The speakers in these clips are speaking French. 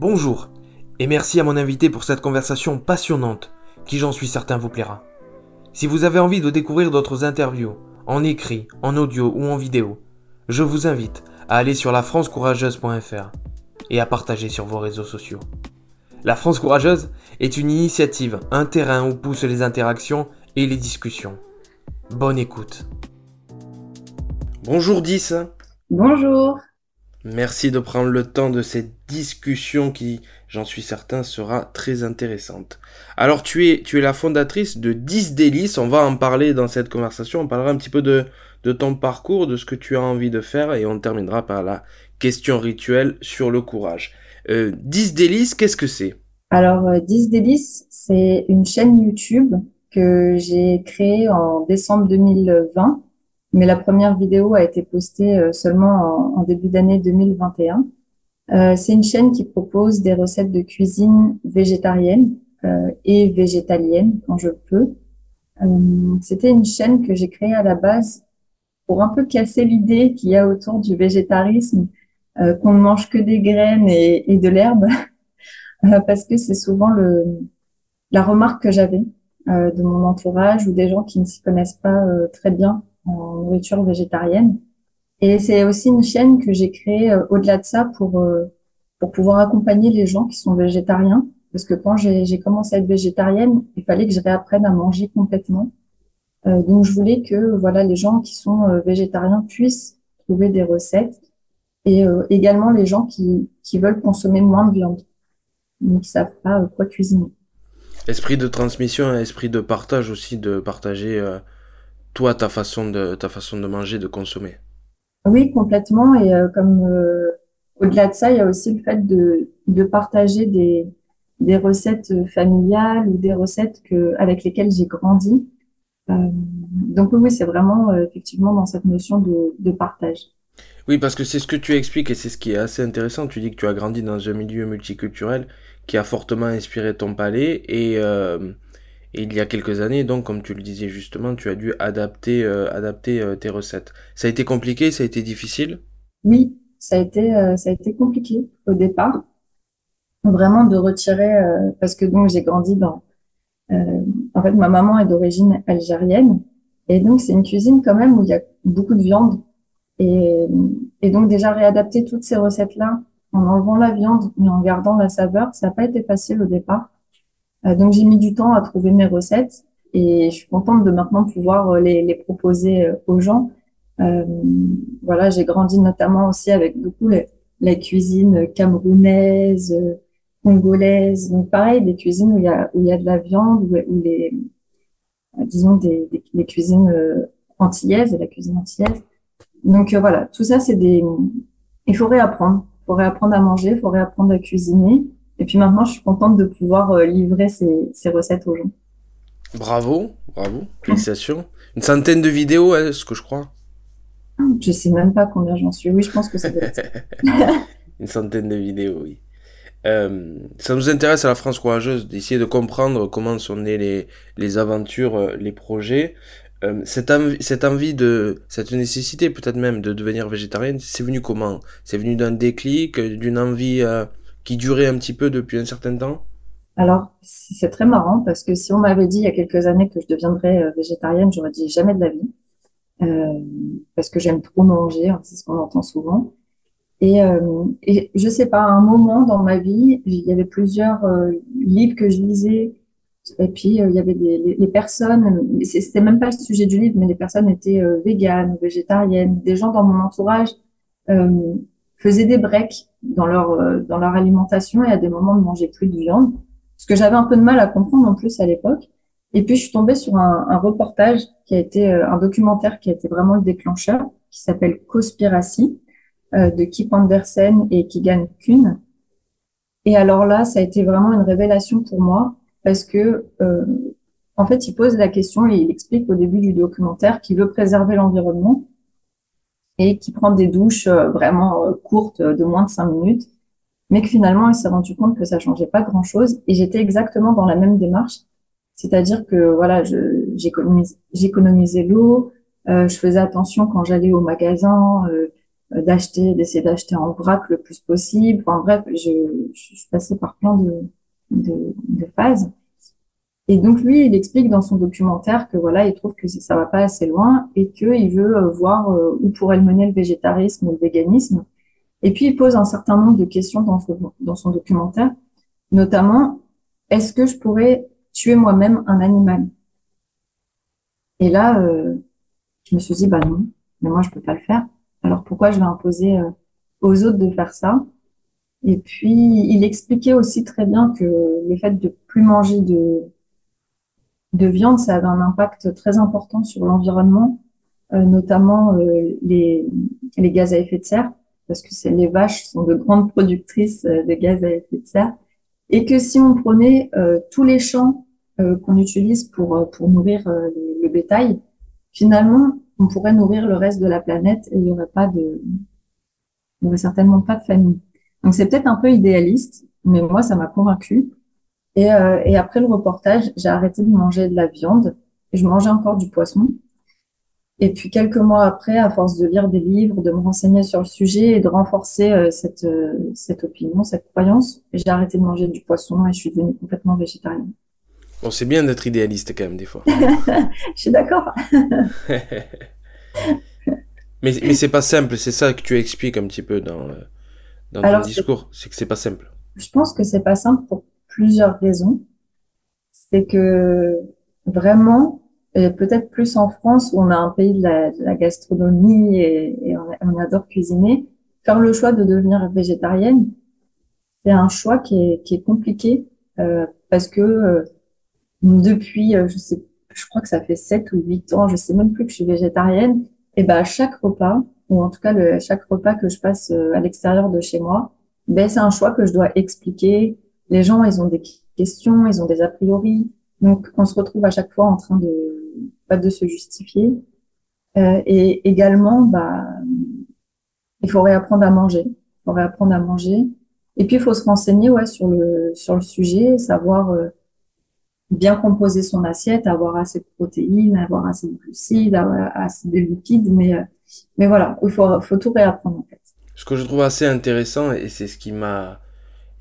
Bonjour, et merci à mon invité pour cette conversation passionnante qui j'en suis certain vous plaira. Si vous avez envie de découvrir d'autres interviews, en écrit, en audio ou en vidéo, je vous invite à aller sur lafrancecourageuse.fr et à partager sur vos réseaux sociaux. La France Courageuse est une initiative, un terrain où poussent les interactions et les discussions. Bonne écoute. Bonjour 10. Bonjour. Merci de prendre le temps de cette discussion qui, j'en suis certain, sera très intéressante. Alors tu es, tu es la fondatrice de 10 délices, on va en parler dans cette conversation, on parlera un petit peu de, de ton parcours, de ce que tu as envie de faire et on terminera par la question rituelle sur le courage. Euh, 10 délices, qu'est-ce que c'est? Alors 10 euh, délices, c'est une chaîne YouTube que j'ai créée en décembre 2020 mais la première vidéo a été postée euh, seulement en, début d'année 2021. Euh, c'est une chaîne qui propose des recettes de cuisine végétarienne euh, et végétalienne quand je peux. Euh, C'était une chaîne que j'ai créée à la base pour un peu casser l'idée qu'il y a autour du végétarisme, euh, qu'on ne mange que des graines et, et de l'herbe, parce que c'est souvent le, la remarque que j'avais de mon entourage ou des gens qui ne s'y connaissent pas très bien en nourriture végétarienne. Et c'est aussi une chaîne que j'ai créée euh, au-delà de ça pour euh, pour pouvoir accompagner les gens qui sont végétariens. Parce que quand j'ai commencé à être végétarienne, il fallait que je réapprenne à manger complètement. Euh, donc je voulais que voilà les gens qui sont euh, végétariens puissent trouver des recettes et également les gens qui, qui veulent consommer moins de viande, mais qui savent pas quoi cuisiner. Esprit de transmission, esprit de partage aussi, de partager toi, ta façon de, ta façon de manger, de consommer. Oui, complètement. Et euh, comme euh, au-delà de ça, il y a aussi le fait de, de partager des, des recettes familiales ou des recettes que, avec lesquelles j'ai grandi. Euh, donc oui, c'est vraiment effectivement dans cette notion de, de partage. Oui, parce que c'est ce que tu expliques et c'est ce qui est assez intéressant. Tu dis que tu as grandi dans un milieu multiculturel qui a fortement inspiré ton palais et et il y a quelques années, donc, comme tu le disais justement, tu as dû adapter, euh, adapter euh, tes recettes. Ça a été compliqué, ça a été difficile? Oui, ça a été, euh, ça a été compliqué au départ. Vraiment de retirer, parce que donc j'ai grandi dans. en fait, ma maman est d'origine algérienne, et donc c'est une cuisine quand même où il y a beaucoup de viande. Et, et donc déjà réadapter toutes ces recettes-là en enlevant la viande mais en gardant la saveur, ça n'a pas été facile au départ. Euh, donc j'ai mis du temps à trouver mes recettes et je suis contente de maintenant pouvoir euh, les, les proposer euh, aux gens. Euh, voilà, j'ai grandi notamment aussi avec beaucoup la cuisine camerounaise, congolaise. Donc pareil, des cuisines où il y a où il y a de la viande, où, les disons des, des, cuisines antillaises, la cuisine antillaise. Donc voilà, tout ça c'est des il faut réapprendre, il faut réapprendre à manger, il faut réapprendre à cuisiner. Et puis maintenant, je suis contente de pouvoir euh, livrer ces, ces recettes aux gens. Bravo, bravo, félicitations. Une centaine de vidéos, est ce que je crois. Je sais même pas combien j'en suis. Oui, je pense que ça doit être. Une centaine de vidéos, oui. Euh, ça nous intéresse à la France courageuse d'essayer de comprendre comment sont nées les, les aventures, euh, les projets. Euh, cette, envie, cette envie de, cette nécessité peut-être même de devenir végétarienne, c'est venu comment? C'est venu d'un déclic, d'une envie euh, qui durait un petit peu depuis un certain temps Alors, c'est très marrant parce que si on m'avait dit il y a quelques années que je deviendrais euh, végétarienne, j'aurais dit jamais de la vie. Euh, parce que j'aime trop manger, hein, c'est ce qu'on entend souvent. Et, euh, et je sais pas, à un moment dans ma vie, il y avait plusieurs livres que je lisais, et puis il y avait des les, les personnes, c'était même pas le sujet du livre, mais les personnes étaient véganes, végétariennes, des gens dans mon entourage faisaient des breaks dans leur euh, dans leur alimentation et à des moments ne mangeaient plus de viande, ce que j'avais un peu de mal à comprendre en plus à l'époque. Et puis je suis tombée sur un, un reportage qui a été euh, un documentaire qui a été vraiment le déclencheur, qui s'appelle Cospiracy euh, de Kip Andersen et Kigan Kuhn. Et alors là, ça a été vraiment une révélation pour moi parce que euh, en fait, il pose la question et il explique au début du documentaire qu'il veut préserver l'environnement et qui prend des douches euh, vraiment euh, courtes de moins de cinq minutes, mais que finalement, il s'est rendu compte que ça changeait pas grand-chose et j'étais exactement dans la même démarche, c'est-à-dire que voilà, j'économisais l'eau, euh, je faisais attention quand j'allais au magasin, d'acheter, d'essayer d'acheter en vrac le plus possible. Enfin bref, je, je suis passée par plein de, de, de, phases. Et donc lui, il explique dans son documentaire que voilà, il trouve que ça va pas assez loin et qu'il veut euh, voir euh, où pourrait le mener le végétarisme ou le véganisme. Et puis il pose un certain nombre de questions dans son, documentaire, notamment est-ce que je pourrais tuer moi-même un animal? Et là, euh, je me suis dit bah non, mais moi je peux pas le faire. Alors pourquoi je vais imposer aux autres de faire ça? Et puis il expliquait aussi très bien que le fait de plus manger de de viande, ça avait un impact très important sur l'environnement, euh, notamment euh, les, les gaz à effet de serre, parce que les vaches sont de grandes productrices de gaz à effet de serre, et que si on prenait tous les champs qu'on utilise pour pour nourrir le bétail, finalement on pourrait nourrir le reste de la planète et il n'y aurait pas de, il y aurait certainement pas de famille. Donc c'est peut-être un peu idéaliste, mais moi ça m'a convaincu. Et, euh, et après le reportage, j'ai arrêté de manger de la viande et je mangeais encore du poisson. Et puis quelques mois après, à force de lire des livres, de me renseigner sur le sujet et de renforcer euh, cette, euh, cette opinion, cette croyance, j'ai arrêté de manger du poisson et je suis devenue complètement végétarienne. Bon, c'est bien d'être idéaliste quand même, des fois. je suis d'accord. mais mais c'est pas simple, c'est ça que tu expliques un petit peu dans, dans ton discours, c'est que c'est pas simple. Je pense que c'est pas simple pour plusieurs raisons. C'est que vraiment, et peut-être plus en France où on a un pays de la, gastronomie et, on, adore cuisiner, faire le choix de devenir végétarienne, c'est un choix qui est, compliqué euh, parce que euh, depuis, euh, je sais, je crois que ça fait 7 ou 8 ans, je sais même plus que je suis végétarienne, et ben à chaque repas, ou en tout cas le, chaque repas que je passe euh, à l'extérieur de chez moi, ben c'est un choix que je dois expliquer. Les gens, ils ont des questions, ils ont des a priori, donc on se retrouve à chaque fois en train de pas de se justifier. Euh, et également, bah, il faut réapprendre à manger. Il faut réapprendre à manger. Et puis il faut se renseigner ouais sur le sur le sujet, savoir euh, bien composer son assiette, avoir assez de protéines, avoir assez de glucides, avoir assez de liquides, mais euh, mais voilà, il faut, faut tout réapprendre en fait. Ce que je trouve assez intéressant et c'est ce qui m'a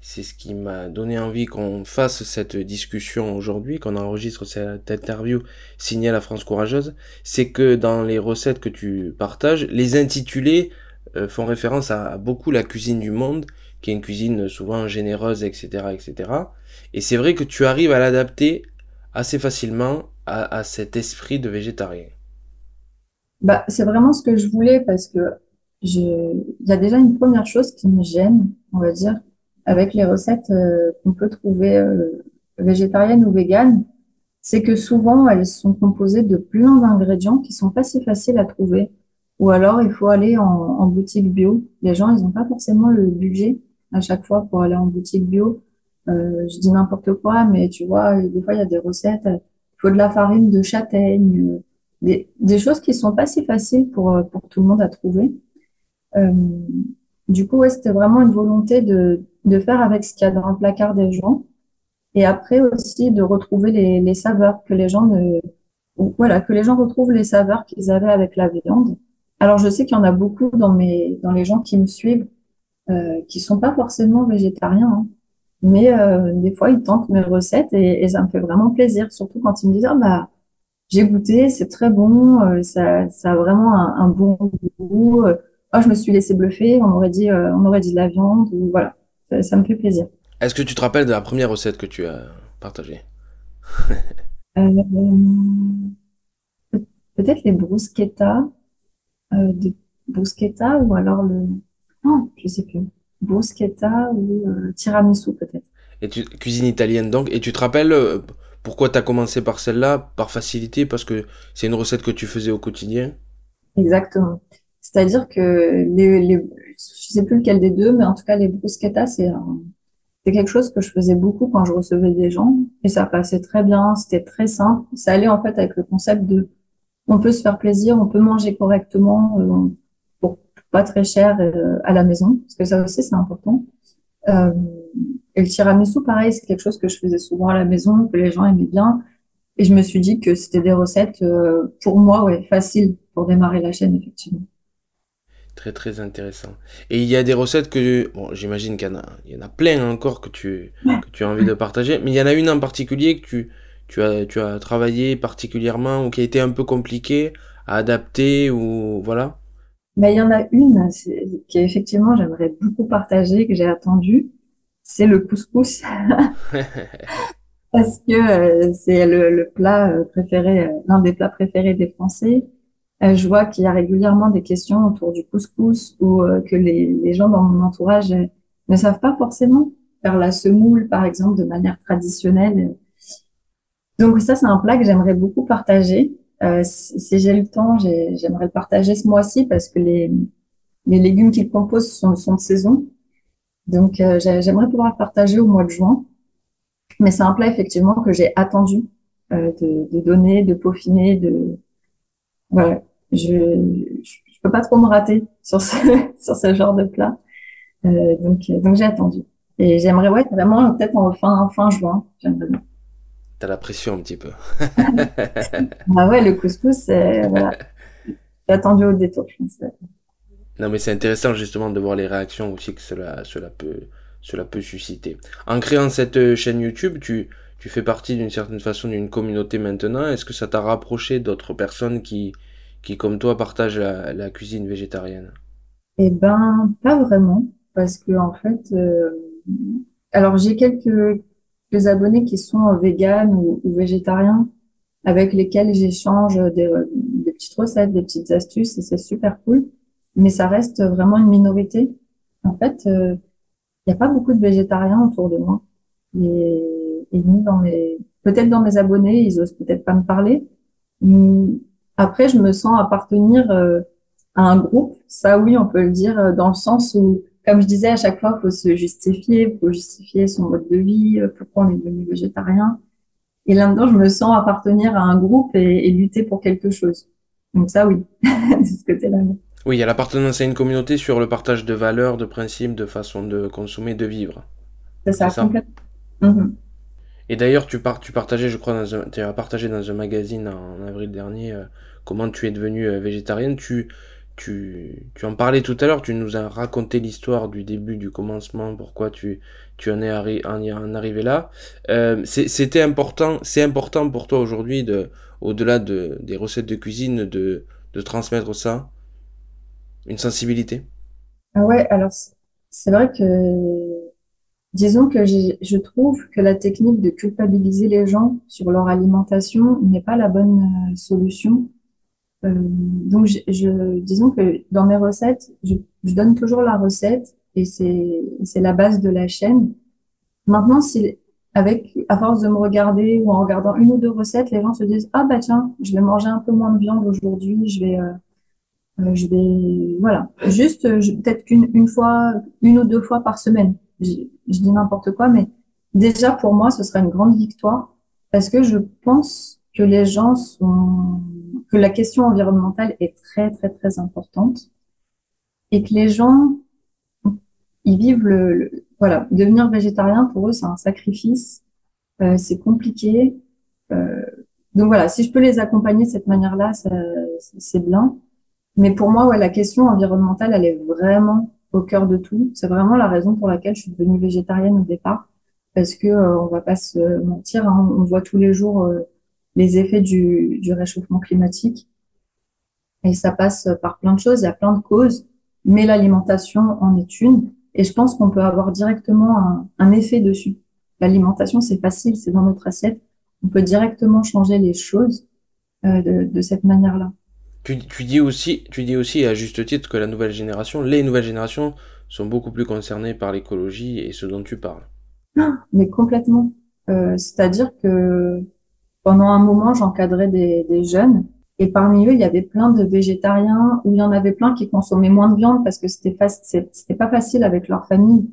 c'est ce qui m'a donné envie qu'on fasse cette discussion aujourd'hui, qu'on enregistre cette interview signée à la France courageuse, c'est que dans les recettes que tu partages, les intitulés euh, font référence à, beaucoup la cuisine du monde, qui est une cuisine souvent généreuse, etc., etc. Et c'est vrai que tu arrives à l'adapter assez facilement à, cet esprit de végétarien. Bah, c'est vraiment ce que je voulais parce que il y a déjà une première chose qui me gêne, on va dire, avec les recettes euh, qu'on peut trouver euh, végétariennes ou véganes, c'est que souvent elles sont composées de plein d'ingrédients qui sont pas si faciles à trouver. Ou alors il faut aller en, en boutique bio. Les gens, ils n'ont pas forcément le budget à chaque fois pour aller en boutique bio. Euh, je dis n'importe quoi, mais tu vois, des fois, il y a des recettes. Il faut de la farine de châtaigne, euh, des, des choses qui sont pas si faciles pour, pour tout le monde à trouver. Euh, du coup, ouais, c'était vraiment une volonté de, de faire avec ce qu'il y a dans le placard des gens. Et après aussi de retrouver les, les saveurs que les gens ne, voilà, que les gens retrouvent les saveurs qu'ils avaient avec la viande. Alors, je sais qu'il y en a beaucoup dans mes, dans les gens qui me suivent, euh, qui sont pas forcément végétariens. Hein. Mais euh, des fois, ils tentent mes recettes et, et, ça me fait vraiment plaisir, surtout quand ils me disent ah, bah j'ai goûté, c'est très bon, euh, ça, ça a vraiment un, bon goût. oh, je me suis laissé bluffer, on aurait dit euh, on aurait dit de la viande ou voilà, ça, ça me fait plaisir. Est-ce que tu te rappelles de la première recette que tu as partagée Peut-être les bruschettas, de bruschetta ou alors le non, je sais plus bruschetta ou euh, tiramisu peut-être. Et tu cuisine italienne donc et tu te rappelles euh, pourquoi tu as commencé par celle-là? Par facilité parce que c'est une recette que tu faisais au quotidien? Exactement. C'est-à-dire que les, les je sais plus lequel des deux mais en tout cas les bruschettas c'est c'est quelque chose que je faisais beaucoup quand je recevais des gens et ça passait très bien, c'était très simple, ça allait en fait avec le concept de on peut se faire plaisir, on peut manger correctement, euh, pas très cher euh, à la maison, parce que ça aussi c'est important. Euh, et le tiramisu, pareil, c'est quelque chose que je faisais souvent à la maison, que les gens aimaient bien. Et je me suis dit que c'était des recettes, euh, pour moi, ouais, faciles pour démarrer la chaîne, effectivement. Très très intéressant. Et il y a des recettes que, bon, j'imagine qu'il y en a, il y en a plein encore que tu, que tu as envie de partager, mais il y en a une en particulier que tu, tu as, tu as travaillé particulièrement ou qui a été un peu compliqué à adapter ou voilà? Mais il y en a une qui effectivement j'aimerais beaucoup partager que j'ai attendu, c'est le couscous. Parce que euh, c'est le, le, plat euh, préféré, euh, l'un des plats préférés des Français. Je vois qu'il y a régulièrement des questions autour du couscous ou que les, gens dans mon entourage ne savent pas forcément faire la semoule, par exemple, de manière traditionnelle. Donc ça, c'est un plat que j'aimerais beaucoup partager. Euh, si j'ai le temps, j'aimerais le partager ce mois-ci parce que les, légumes qu'il compose sont, de saison. Donc euh, j'aimerais pouvoir le partager au mois de juin. Mais c'est un plat effectivement que j'ai attendu euh, de, de, donner, de peaufiner, de voilà. Je, je, peux pas trop me rater sur ce, sur ce genre de plat. Euh, donc donc j'ai attendu. Et j'aimerais ouais vraiment peut-être en fin fin juin. J'aimerais bien. T'as la pression un petit peu. ah ouais, le couscous, voilà. J'ai attendu au détour, je pense. Non, mais c'est intéressant justement de voir les réactions aussi que cela, cela, peut, cela peut susciter. En créant cette chaîne YouTube, tu, tu fais partie d'une certaine façon d'une communauté maintenant. Est-ce que ça t'a rapproché d'autres personnes qui, qui, comme toi, partagent la, cuisine végétarienne Eh ben, pas vraiment. Parce que, en fait, euh, alors j'ai quelques des abonnés qui sont véganes ou, végétariens avec lesquels j'échange des, des, petites recettes, des petites astuces et c'est super cool. Mais ça reste vraiment une minorité. En fait, il euh, n'y a pas beaucoup de végétariens autour de moi. Et, et ni dans mes, peut-être dans mes abonnés, ils osent peut-être pas me parler. Après, je me sens appartenir euh, à un groupe. Ça, oui, on peut le dire euh, dans le sens où comme je disais, à chaque fois, il faut se justifier, il faut justifier son mode de vie, euh, pourquoi on est devenu végétarien. Et là-dedans, je me sens appartenir à un groupe et, lutter pour quelque chose. Donc ça, oui, c'est ce côté-là. Oui, il y a l'appartenance à une communauté sur le partage de valeurs, de principes, de façon de consommer, de vivre. C'est ça, complètement. Mhm. Et d'ailleurs, tu, tu partageais, je crois, dans un, tu as partagé dans un magazine en, avril dernier euh, comment tu es devenue euh, végétarienne. Tu, tu, tu en parlais tout à l'heure, tu nous as raconté l'histoire du début, du commencement, pourquoi tu, tu en es en, arrivé là. Euh, c'était important, c'est important pour toi aujourd'hui, de, au-delà de, des recettes de cuisine, de, de transmettre ça, une sensibilité? Ah ouais, alors c'est vrai que, disons que je trouve que la technique de culpabiliser les gens sur leur alimentation n'est pas la bonne euh, solution euh, donc, je, je, disons que dans mes recettes, je, je donne toujours la recette et c'est la base de la chaîne. Maintenant, si avec à force de me regarder ou en regardant une ou deux recettes, les gens se disent ah bah tiens, je vais manger un peu moins de viande aujourd'hui, je vais euh, euh je vais voilà, juste peut-être qu'une une fois, une ou deux fois par semaine. Je, je dis n'importe quoi, mais déjà pour moi, ce serait une grande victoire parce que je pense que les gens sont que la question environnementale est très, très, très importante et que les gens, ils vivent le, voilà, devenir végétarien pour eux, c'est un sacrifice, euh, c'est compliqué. Euh, donc voilà, si je peux les accompagner de cette manière-là, c'est bien. Mais pour moi, ouais, la question environnementale, elle est vraiment au cœur de tout. C'est vraiment la raison pour laquelle je suis devenue végétarienne au départ, parce que euh, on va pas se mentir, hein, on voit tous les jours euh, les effets du, du réchauffement climatique. Et ça passe par plein de choses, il y a plein de causes, mais l'alimentation en est une. Et je pense qu'on peut avoir directement un, un effet dessus. L'alimentation, c'est facile, c'est dans notre assiette. On peut directement changer les choses euh, de, de, cette manière-là. Tu, tu, dis aussi, tu dis aussi à juste titre que la nouvelle génération, les nouvelles générations sont beaucoup plus concernées par l'écologie et ce dont tu parles. Mais complètement. Euh, C'est-à-dire que pendant un moment, j'encadrais des, des, jeunes et parmi eux, il y avait plein de végétariens ou il y en avait plein qui consommaient moins de viande parce que c'était c'était pas facile avec leur famille.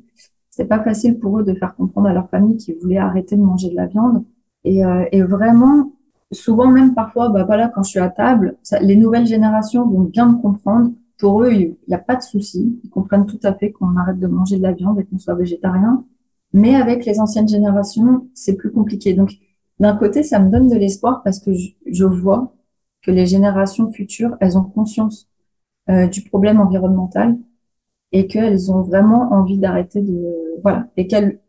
C'était pas facile pour eux de faire comprendre à leur famille qu'ils voulaient arrêter de manger de la viande. Et, euh, et vraiment, souvent même parfois, bah voilà, quand je suis à table, ça, les nouvelles générations vont bien me comprendre. Pour eux, il n'y a pas de souci. Ils comprennent tout à fait qu'on arrête de manger de la viande et qu'on soit végétarien. Mais avec les anciennes générations, c'est plus compliqué. Donc, d'un côté, ça me donne de l'espoir parce que je, vois que les générations futures, elles ont conscience du problème environnemental et qu'elles ont vraiment envie d'arrêter de voilà et qu'elles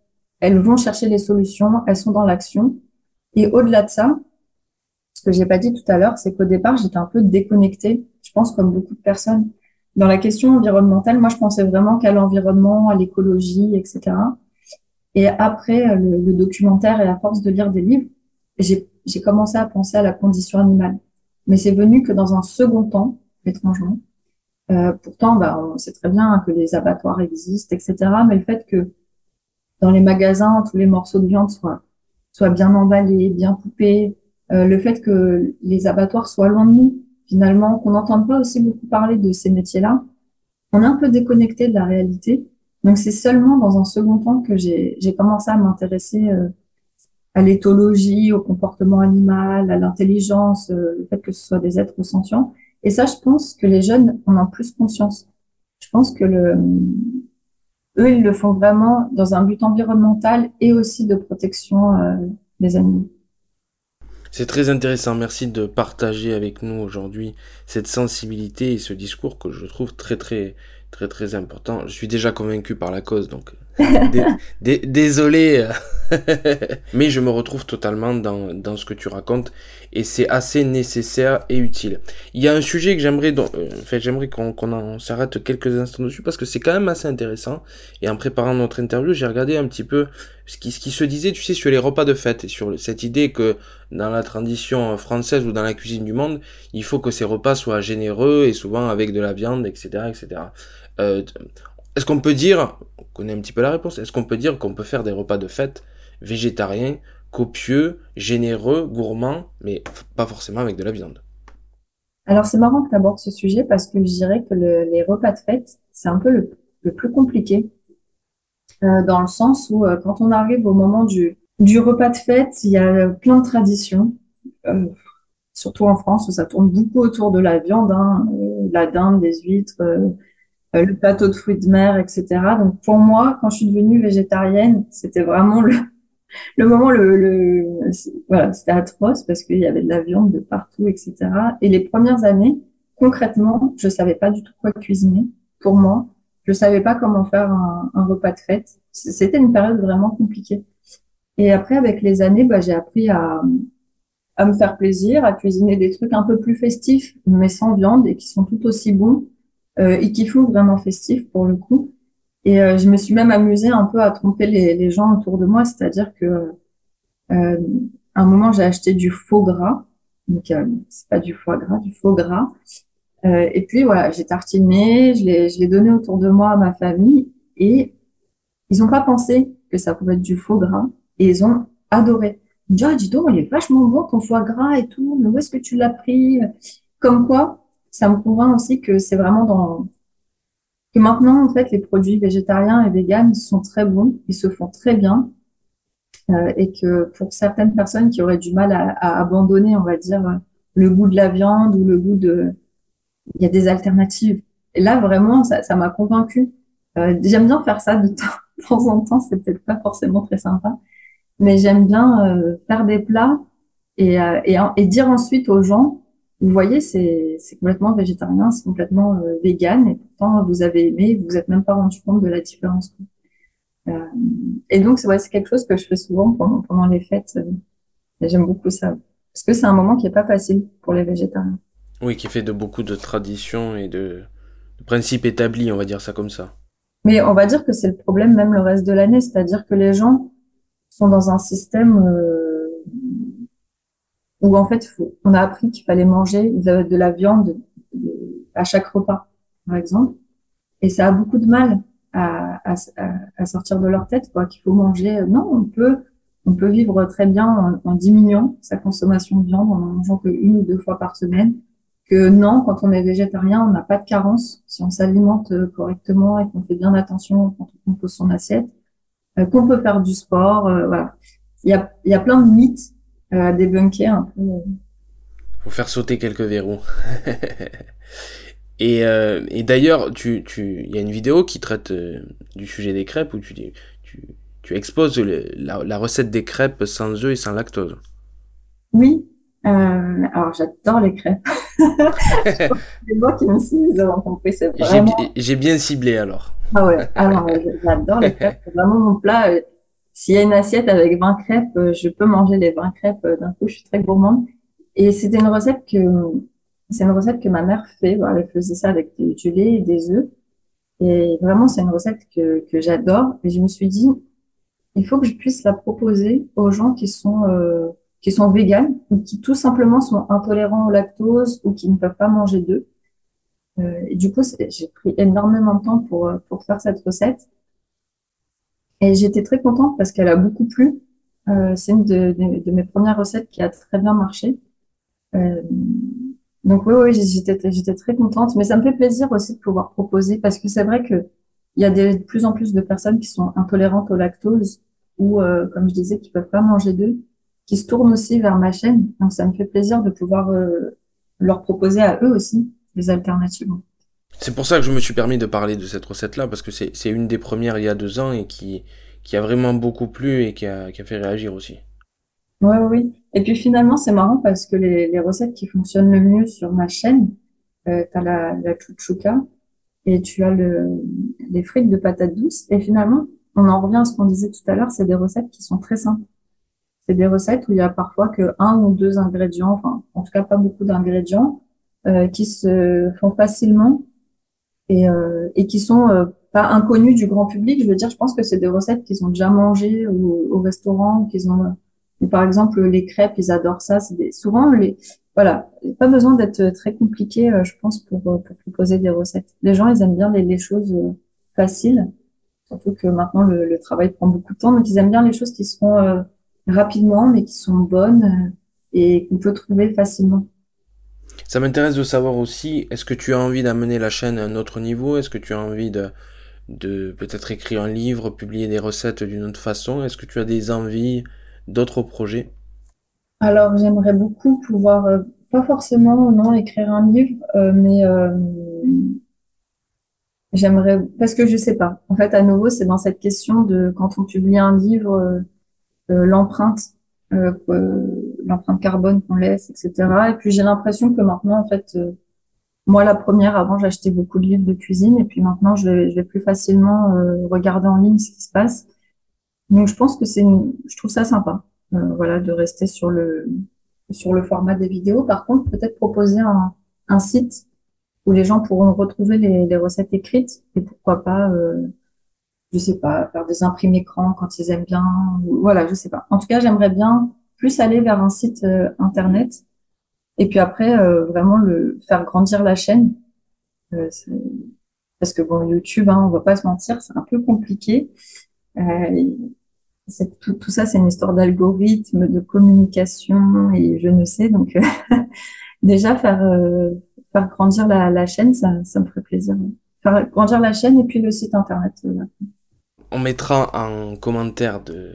elles vont chercher les solutions, elles sont dans l'action. Et au-delà de ça, que j'ai pas dit tout à l'heure, c'est qu'au départ, j'étais un peu déconnectée, je pense comme beaucoup de personnes. Dans la question environnementale, moi, je pensais vraiment qu'à l'environnement, à l'écologie, etc. Et après le, documentaire et à force de lire des livres, j'ai commencé à penser à la condition animale. Mais c'est venu que dans un second temps, étrangement. Euh, pourtant, bah, on sait très bien que les abattoirs existent, etc. Mais le fait que dans les magasins, tous les morceaux de viande soient, soient bien emballés, bien coupés, euh, le fait que les abattoirs soient loin de nous, finalement, qu'on n'entende pas aussi beaucoup parler de ces métiers-là, on est un peu déconnecté de la réalité. Donc c'est seulement dans un second temps que j'ai commencé à m'intéresser euh, à l'éthologie, au comportement animal, à l'intelligence, euh, le fait que ce soit des êtres sentients. Et ça, je pense que les jeunes en ont plus conscience. Je pense que le, eux, ils le font vraiment dans un but environnemental et aussi de protection euh, des animaux. C'est très intéressant. Merci de partager avec nous aujourd'hui cette sensibilité et ce discours que je trouve très très très très important. Je suis déjà convaincu par la cause, donc désolé, mais je me retrouve totalement dans, dans, ce que tu racontes et c'est assez nécessaire et utile. Il y a un sujet que j'aimerais, euh, fait, j'aimerais qu'on s'arrête quelques instants dessus parce que c'est quand même assez intéressant. Et en préparant notre interview, j'ai regardé un petit peu ce qui, ce qui se disait, tu sais, sur les repas de fête et sur cette idée que dans la tradition française ou dans la cuisine du monde, il faut que ces repas soient généreux et souvent avec de la viande, etc., etc. Euh, est-ce qu'on peut dire, on connaît un petit peu la réponse, est-ce qu'on peut dire qu'on peut faire des repas de fête végétariens, copieux, généreux, gourmands, mais pas forcément avec de la viande? Alors c'est marrant que tu abordes ce sujet parce que je dirais que les repas de fête, c'est un peu le, plus compliqué. Euh, dans le sens où euh, quand on arrive au moment du, repas de fête, il y a plein de traditions. Euh, surtout en France où ça tourne beaucoup autour de la viande, hein, la dinde, les huîtres, euh, le plateau de fruits de mer, etc. Donc pour moi, quand je suis devenue végétarienne, c'était vraiment le, le moment le, le voilà, c'était atroce parce qu'il y avait de la viande de partout, etc. Et les premières années, concrètement, je savais pas du tout quoi cuisiner. Pour moi, je savais pas comment faire un, un repas de fête. C'était une période vraiment compliquée. Et après, avec les années, bah, j'ai appris à, à me faire plaisir, à cuisiner des trucs un peu plus festifs, mais sans viande et qui sont tout aussi bons euh, font vraiment festif pour le coup. Et euh, je me suis même amusée un peu à tromper les, les gens autour de moi, c'est-à-dire que euh, à un moment j'ai acheté du faux gras, donc euh, c'est pas du foie gras, du faux gras. Euh, et puis voilà, j'ai tartiné, je l'ai, je l'ai donné autour de moi à ma famille et ils n'ont pas pensé que ça pouvait être du faux gras et ils ont adoré. Ils me dit, oh, dis donc, il est vachement bon ton foie gras et tout, mais où est-ce que tu l'as pris? Comme quoi, ça me convainc aussi que c'est vraiment dans que maintenant en fait les produits végétariens et véganes sont très bons, ils se font très bien euh, et que pour certaines personnes qui auraient du mal à, abandonner, on va dire le goût de la viande ou le goût de, il y a des alternatives. Et là vraiment ça, ça m'a convaincu. Euh, j'aime bien faire ça de temps, en temps, c'est peut-être pas forcément très sympa, mais j'aime bien euh, faire des plats et, et, et dire ensuite aux gens vous voyez, c'est complètement végétarien, c'est complètement euh, vegan, et pourtant vous avez aimé, vous vous êtes même pas rendu compte de la différence. Euh, et donc, c'est ouais, quelque chose que je fais souvent pendant, pendant les fêtes. Euh, et j'aime beaucoup ça. Parce que c'est un moment qui est pas facile pour les végétariens. Oui, qui fait de beaucoup de traditions et de, de principes établis, on va dire ça comme ça. Mais on va dire que c'est le problème même le reste de l'année, c'est-à-dire que les gens sont dans un système euh, où en fait, on a appris qu'il fallait manger de, la viande à chaque repas, par exemple, et ça a beaucoup de mal à, à, à sortir de leur tête, quoi, qu'il faut manger. Non, on peut, on peut vivre très bien en, diminuant sa consommation de viande, en en mangeant que une ou deux fois par semaine. Que non, quand on est végétarien, on n'a pas de carence si on s'alimente correctement et qu'on fait bien attention quand on compose son assiette, euh, qu'on peut faire du sport, euh, voilà. Il y a, il y a plein de mythes à débunker un peu. Faut faire sauter quelques verrous. et, euh, et d'ailleurs, tu, tu, il y a une vidéo qui traite euh, du sujet des crêpes où tu, tu, tu exposes la, la, recette des crêpes sans œufs et sans lactose. Oui. Euh, alors, j'adore les crêpes. c'est moi qui me suis compris, c'est vraiment... J'ai bien ciblé alors. Ah ouais, alors j'adore les crêpes. C'est vraiment mon plat. Euh, s'il y a une assiette avec 20 crêpes, euh, je peux manger les 20 crêpes d'un coup. Je suis très gourmande. Et c'était une recette que, c'est une recette que ma mère fait. elle faisait ça avec du lait et des œufs. Et vraiment, c'est une recette que, que j'adore. Et je me suis dit, il faut que je puisse la proposer aux gens qui sont euh, qui sont véganes ou qui tout simplement sont intolérants au lactose ou qui ne peuvent pas manger d'œufs. Euh, et du coup, j'ai pris énormément de temps pour euh, pour faire cette recette. Et j'étais très contente parce qu'elle a beaucoup plu. Euh, c'est une de, mes premières recettes qui a très bien marché. Euh, donc oui, oui, j'étais, j'étais très contente, mais ça me fait plaisir aussi de pouvoir proposer parce que c'est vrai que il y a de plus en plus de personnes qui sont intolérantes au lactose ou, euh, comme je disais, qui peuvent pas manger d'œufs, qui se tournent aussi vers ma chaîne. Donc ça me fait plaisir de pouvoir euh, leur proposer à eux aussi des alternatives. C'est pour ça que je me suis permis de parler de cette recette-là parce que c'est, une des premières il y a deux ans et qui, qui a vraiment beaucoup plu et qui a, qui a fait réagir aussi. Oui, oui. Et puis finalement, c'est marrant parce que les, les, recettes qui fonctionnent le mieux sur ma chaîne, euh, tu as la, la chouchouka et tu as le, les frites de patates douces. Et finalement, on en revient à ce qu'on disait tout à l'heure, c'est des recettes qui sont très simples. C'est des recettes où il y a parfois que un ou deux ingrédients, enfin, en tout cas pas beaucoup d'ingrédients, euh, qui se font facilement et, euh, et qui sont euh, pas inconnus du grand public. Je veux dire, je pense que c'est des recettes qu'ils ont déjà mangées au, au restaurant, qu'ils ont par exemple, les crêpes, ils adorent ça. C'est des... souvent les, voilà, pas besoin d'être très compliqué, euh, je pense, pour, euh, pour proposer des recettes. Les gens, ils aiment bien les, les choses euh, faciles, surtout que maintenant le, le, travail prend beaucoup de temps, donc ils aiment bien les choses qui se font rapidement, mais qui sont bonnes et qu'on peut trouver facilement. Ça m'intéresse de savoir aussi, est-ce que tu as envie d'amener la chaîne à un autre niveau? Est-ce que tu as envie de, de peut-être écrire un livre, publier des recettes d'une autre façon? Est-ce que tu as des envies d'autres projets? Alors, j'aimerais beaucoup pouvoir, euh, pas forcément, non, écrire un livre, euh, mais euh, j'aimerais, parce que je sais pas. En fait, à nouveau, c'est dans cette question de quand on publie un livre, l'empreinte, l'empreinte carbone qu'on laisse, etc. Et puis j'ai l'impression que maintenant, en fait, moi, la première, avant, j'achetais beaucoup de livres de cuisine, et puis maintenant, je vais, je vais plus facilement regarder en ligne ce qui se passe. Donc je pense que c'est, je trouve ça sympa, euh, voilà, de rester sur le sur le format des vidéos. Par contre, peut-être proposer un, un site où les gens pourront retrouver les, les recettes écrites et pourquoi pas, euh, je sais pas, faire des imprimés écran quand ils aiment bien. voilà, je sais pas. En tout cas, j'aimerais bien plus aller vers un site euh, internet et puis après euh, vraiment le faire grandir la chaîne. Euh, parce que bon, YouTube, hein, on va pas se mentir, c'est un peu compliqué. Euh, tout, tout, ça, c'est une histoire d'algorithme, de communication et je ne sais. Donc, euh, déjà, faire, faire grandir la, la chaîne, ça, ça, me ferait plaisir. Faire grandir la chaîne et puis le site internet. On mettra en commentaire de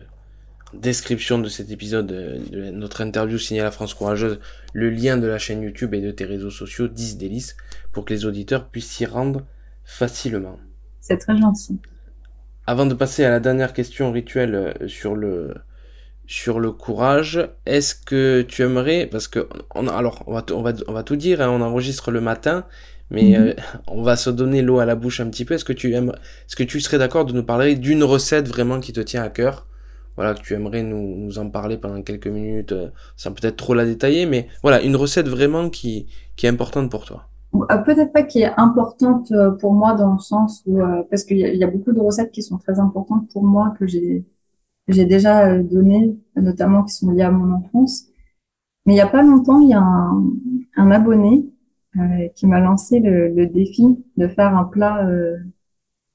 description de cet épisode de notre interview signée à la France Courageuse le lien de la chaîne YouTube et de tes réseaux sociaux 10 délices pour que les auditeurs puissent s'y rendre facilement. C'est très gentil. Avant de passer à la dernière question rituelle euh, sur le sur le courage, est-ce que tu aimerais parce que on alors on va on va on va tout dire, hein, on enregistre le matin, mais mhm. euh, on va se donner l'eau à la bouche un petit peu. Est-ce que tu aimes est-ce que tu serais d'accord de nous parler d'une recette vraiment qui te tient à cœur? Voilà, que tu aimerais nous, nous en parler pendant quelques minutes, euh, sans peut-être trop la détailler, mais voilà, une recette vraiment qui, qui est importante pour toi. Euh, peut-être pas qui est importante euh, pour moi dans le sens où euh, parce qu'il y, a beaucoup de recettes qui sont très importantes pour moi que j'ai j'ai déjà donné notamment qui sont liées à mon enfance mais il y a pas longtemps il y a un, un abonné qui m'a lancé le, le, défi de faire un plat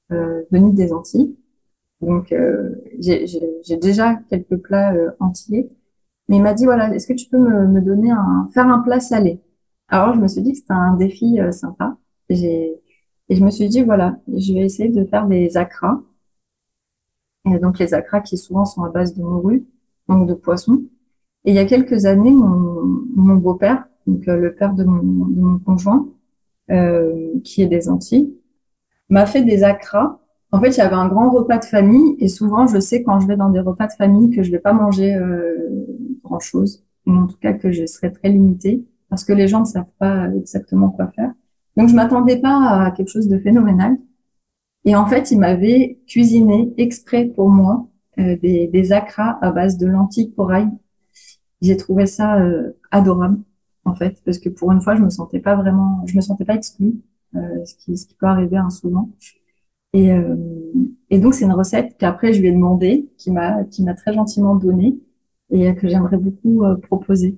venu des Antilles donc j'ai déjà quelques plats entiers mais il m'a dit voilà est-ce que tu peux me, me donner un faire un plat salé? Alors, je me suis dit que c'était un défi euh, sympa. Et je me suis dit, voilà, je vais essayer de faire des acras. Et donc, les acras qui souvent sont à base de morue, donc de poisson. Et il y a quelques années, mon, mon beau-père, donc euh, le père de mon, de mon conjoint, euh, qui est des Antilles, m'a fait des acras. En fait, il y avait un grand repas de famille et souvent, je sais quand je vais dans des repas de famille que je vais pas manger euh, grand chose ou en tout cas que je serais très limitée, parce que les gens ne savent pas exactement quoi faire. Donc je m'attendais pas à quelque chose de phénoménal. Et en fait, il m'avait cuisiné exprès pour moi euh, des, des acras à base de lentilles corail. J'ai trouvé ça euh, adorable en fait, parce que pour une fois, je me sentais pas vraiment, je me sentais pas exclue, euh, ce, qui, ce qui peut arriver hein, souvent. Et, euh, et donc c'est une recette qu'après je lui ai demandé, qui m'a qui m'a très gentiment donnée et que j'aimerais beaucoup proposer.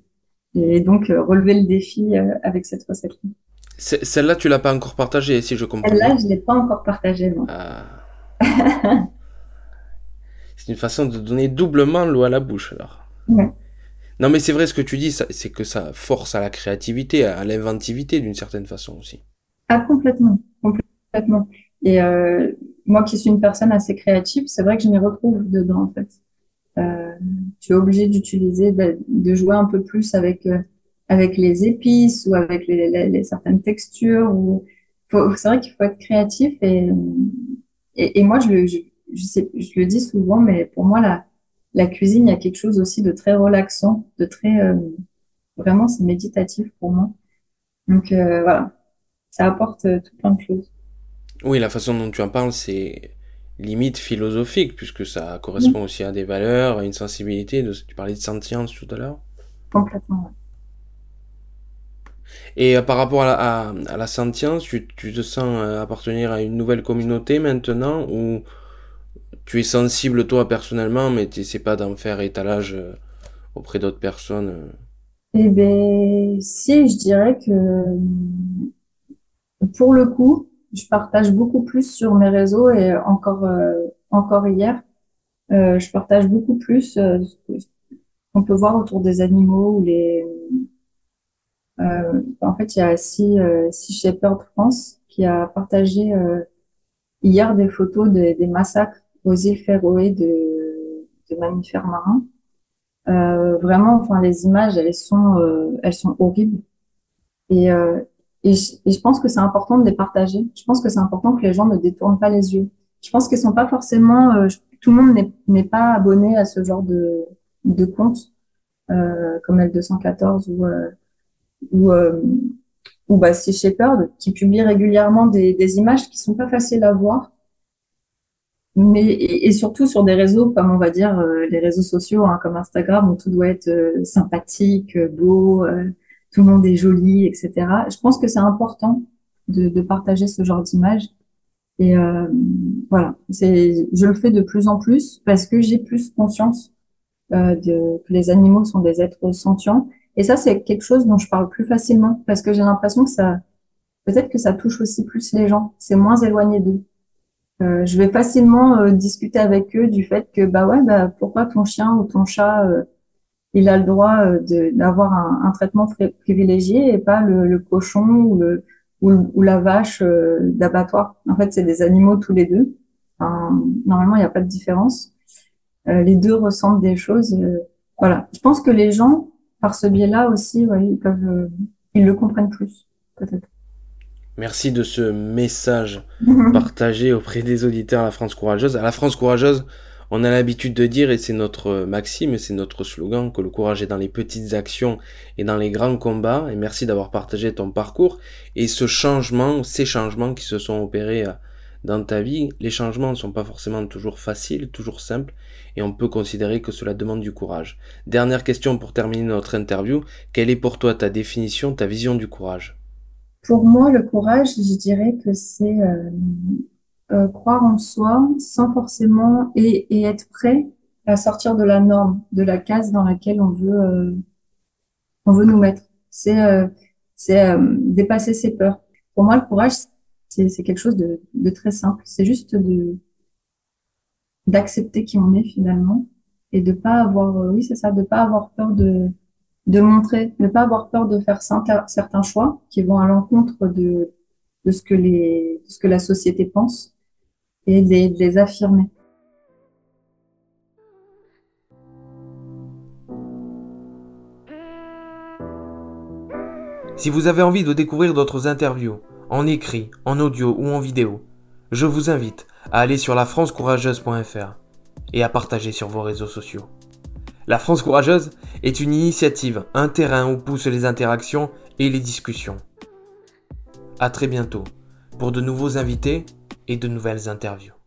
Et donc relever le défi avec cette recette-là. Celle-là, tu l'as pas encore partagée, si je comprends. Celle-là, je l'ai pas encore partagée, non. Ah. c'est une façon de donner doublement l'eau à la bouche, alors. Ouais. Non, mais c'est vrai ce que tu dis, c'est que ça force à la créativité, à l'inventivité d'une certaine façon aussi. Ah, complètement, complètement. Et euh, moi qui suis une personne assez créative, c'est vrai que je m'y retrouve dedans, en fait. Euh, tu es obligé d'utiliser, de, jouer un peu plus avec euh, avec les épices ou avec les, les, certaines textures. Ou c'est vrai qu'il faut être créatif et, et, et moi je, je, je, sais, je le dis souvent, mais pour moi la, la cuisine, il y a quelque chose aussi de très relaxant, de très euh, vraiment c'est méditatif pour moi. Donc euh, voilà, ça apporte euh, tout plein de choses. Oui, la façon dont tu en parles, c'est limite philosophique puisque ça correspond aussi à des valeurs, à une sensibilité. De, tu parlais de sentience tout à l'heure. Complètement. Et euh, par rapport à la, sentience, tu, te sens euh, appartenir à une nouvelle communauté maintenant ou tu es sensible toi personnellement, mais tu sais pas d'en faire étalage euh, auprès d'autres personnes Eh bien, si, je dirais que pour le coup, je partage beaucoup plus sur mes réseaux et encore, encore hier, je partage beaucoup plus ce qu'on peut voir autour des animaux ou les euh, en fait, il y a Sea, euh, Shepherd France qui a partagé euh, hier des photos des massacres aux îles Féroé de, de mammifères marins. Euh, vraiment, enfin, les images, elles sont, euh, elles sont horribles. Et, euh, et, je, et je pense que c'est important de les partager. Je pense que c'est important que les gens ne détournent pas les yeux. Je pense qu'ils sont pas forcément, tout le monde n'est pas abonné à ce genre de, de compte comme L214 ou ou euh, ou bah, c'est Shepard qui publie régulièrement des, des images qui sont pas faciles à voir, mais et, surtout sur des réseaux comme on va dire euh, les réseaux sociaux hein, comme Instagram où tout doit être euh, sympathique, beau, tout le monde est joli, etc. Je pense que c'est important de, de, partager ce genre d'images. Et voilà, c'est, je le fais de plus en plus parce que j'ai plus conscience de, que les animaux sont des êtres sentients et ça, c'est quelque chose dont je parle plus facilement parce que j'ai l'impression que ça, peut-être que ça touche aussi plus les gens. C'est moins éloigné d'eux. Euh, je vais facilement euh, discuter avec eux du fait que bah ouais, bah pourquoi ton chien ou ton chat euh, il a le droit d'avoir un, un, traitement privilégié et pas le, le cochon ou, le, ou, la vache d'abattoir. En fait, c'est des animaux tous les deux. normalement, il n'y a pas de différence. les deux ressentent des choses. voilà. Je pense que les gens par ce biais-là aussi, ils peuvent, euh, ils le comprennent plus, peut-être. Merci de ce message partagé auprès des auditeurs à la France courageuse. À la France courageuse, on a l'habitude de dire, et c'est notre maxime, c'est notre slogan, que le courage est dans les petites actions et dans les grands combats. Et merci d'avoir partagé ton parcours et ce changement, ces changements qui se sont opérés euh, dans ta vie. Les changements ne sont pas forcément toujours faciles, toujours simples, et on peut considérer que cela demande du courage. Dernière question pour terminer notre interview. Quelle est pour toi ta définition, ta vision du courage? Pour moi, le courage, je dirais que c'est euh, euh, croire en soi sans forcément et, être prêt à sortir de la norme, de la case dans laquelle on veut, euh, on veut nous mettre. C'est c'est dépasser ses peurs. Pour moi, le courage, c'est quelque chose de, de très simple. C'est juste de d'accepter qui on est finalement et de pas avoir, euh, oui c'est ça, de pas avoir peur de de montrer, de pas avoir peur de faire certains choix qui vont à l'encontre de de ce que les de ce que la société pense les affirmer. Si vous avez envie de découvrir d'autres interviews, en écrit, en audio ou en vidéo, je vous invite à aller sur lafrancecourageuse.fr et à partager sur vos réseaux sociaux. La France courageuse est une initiative, un terrain où poussent les interactions et les discussions. À très bientôt pour de nouveaux invités et de nouvelles interviews.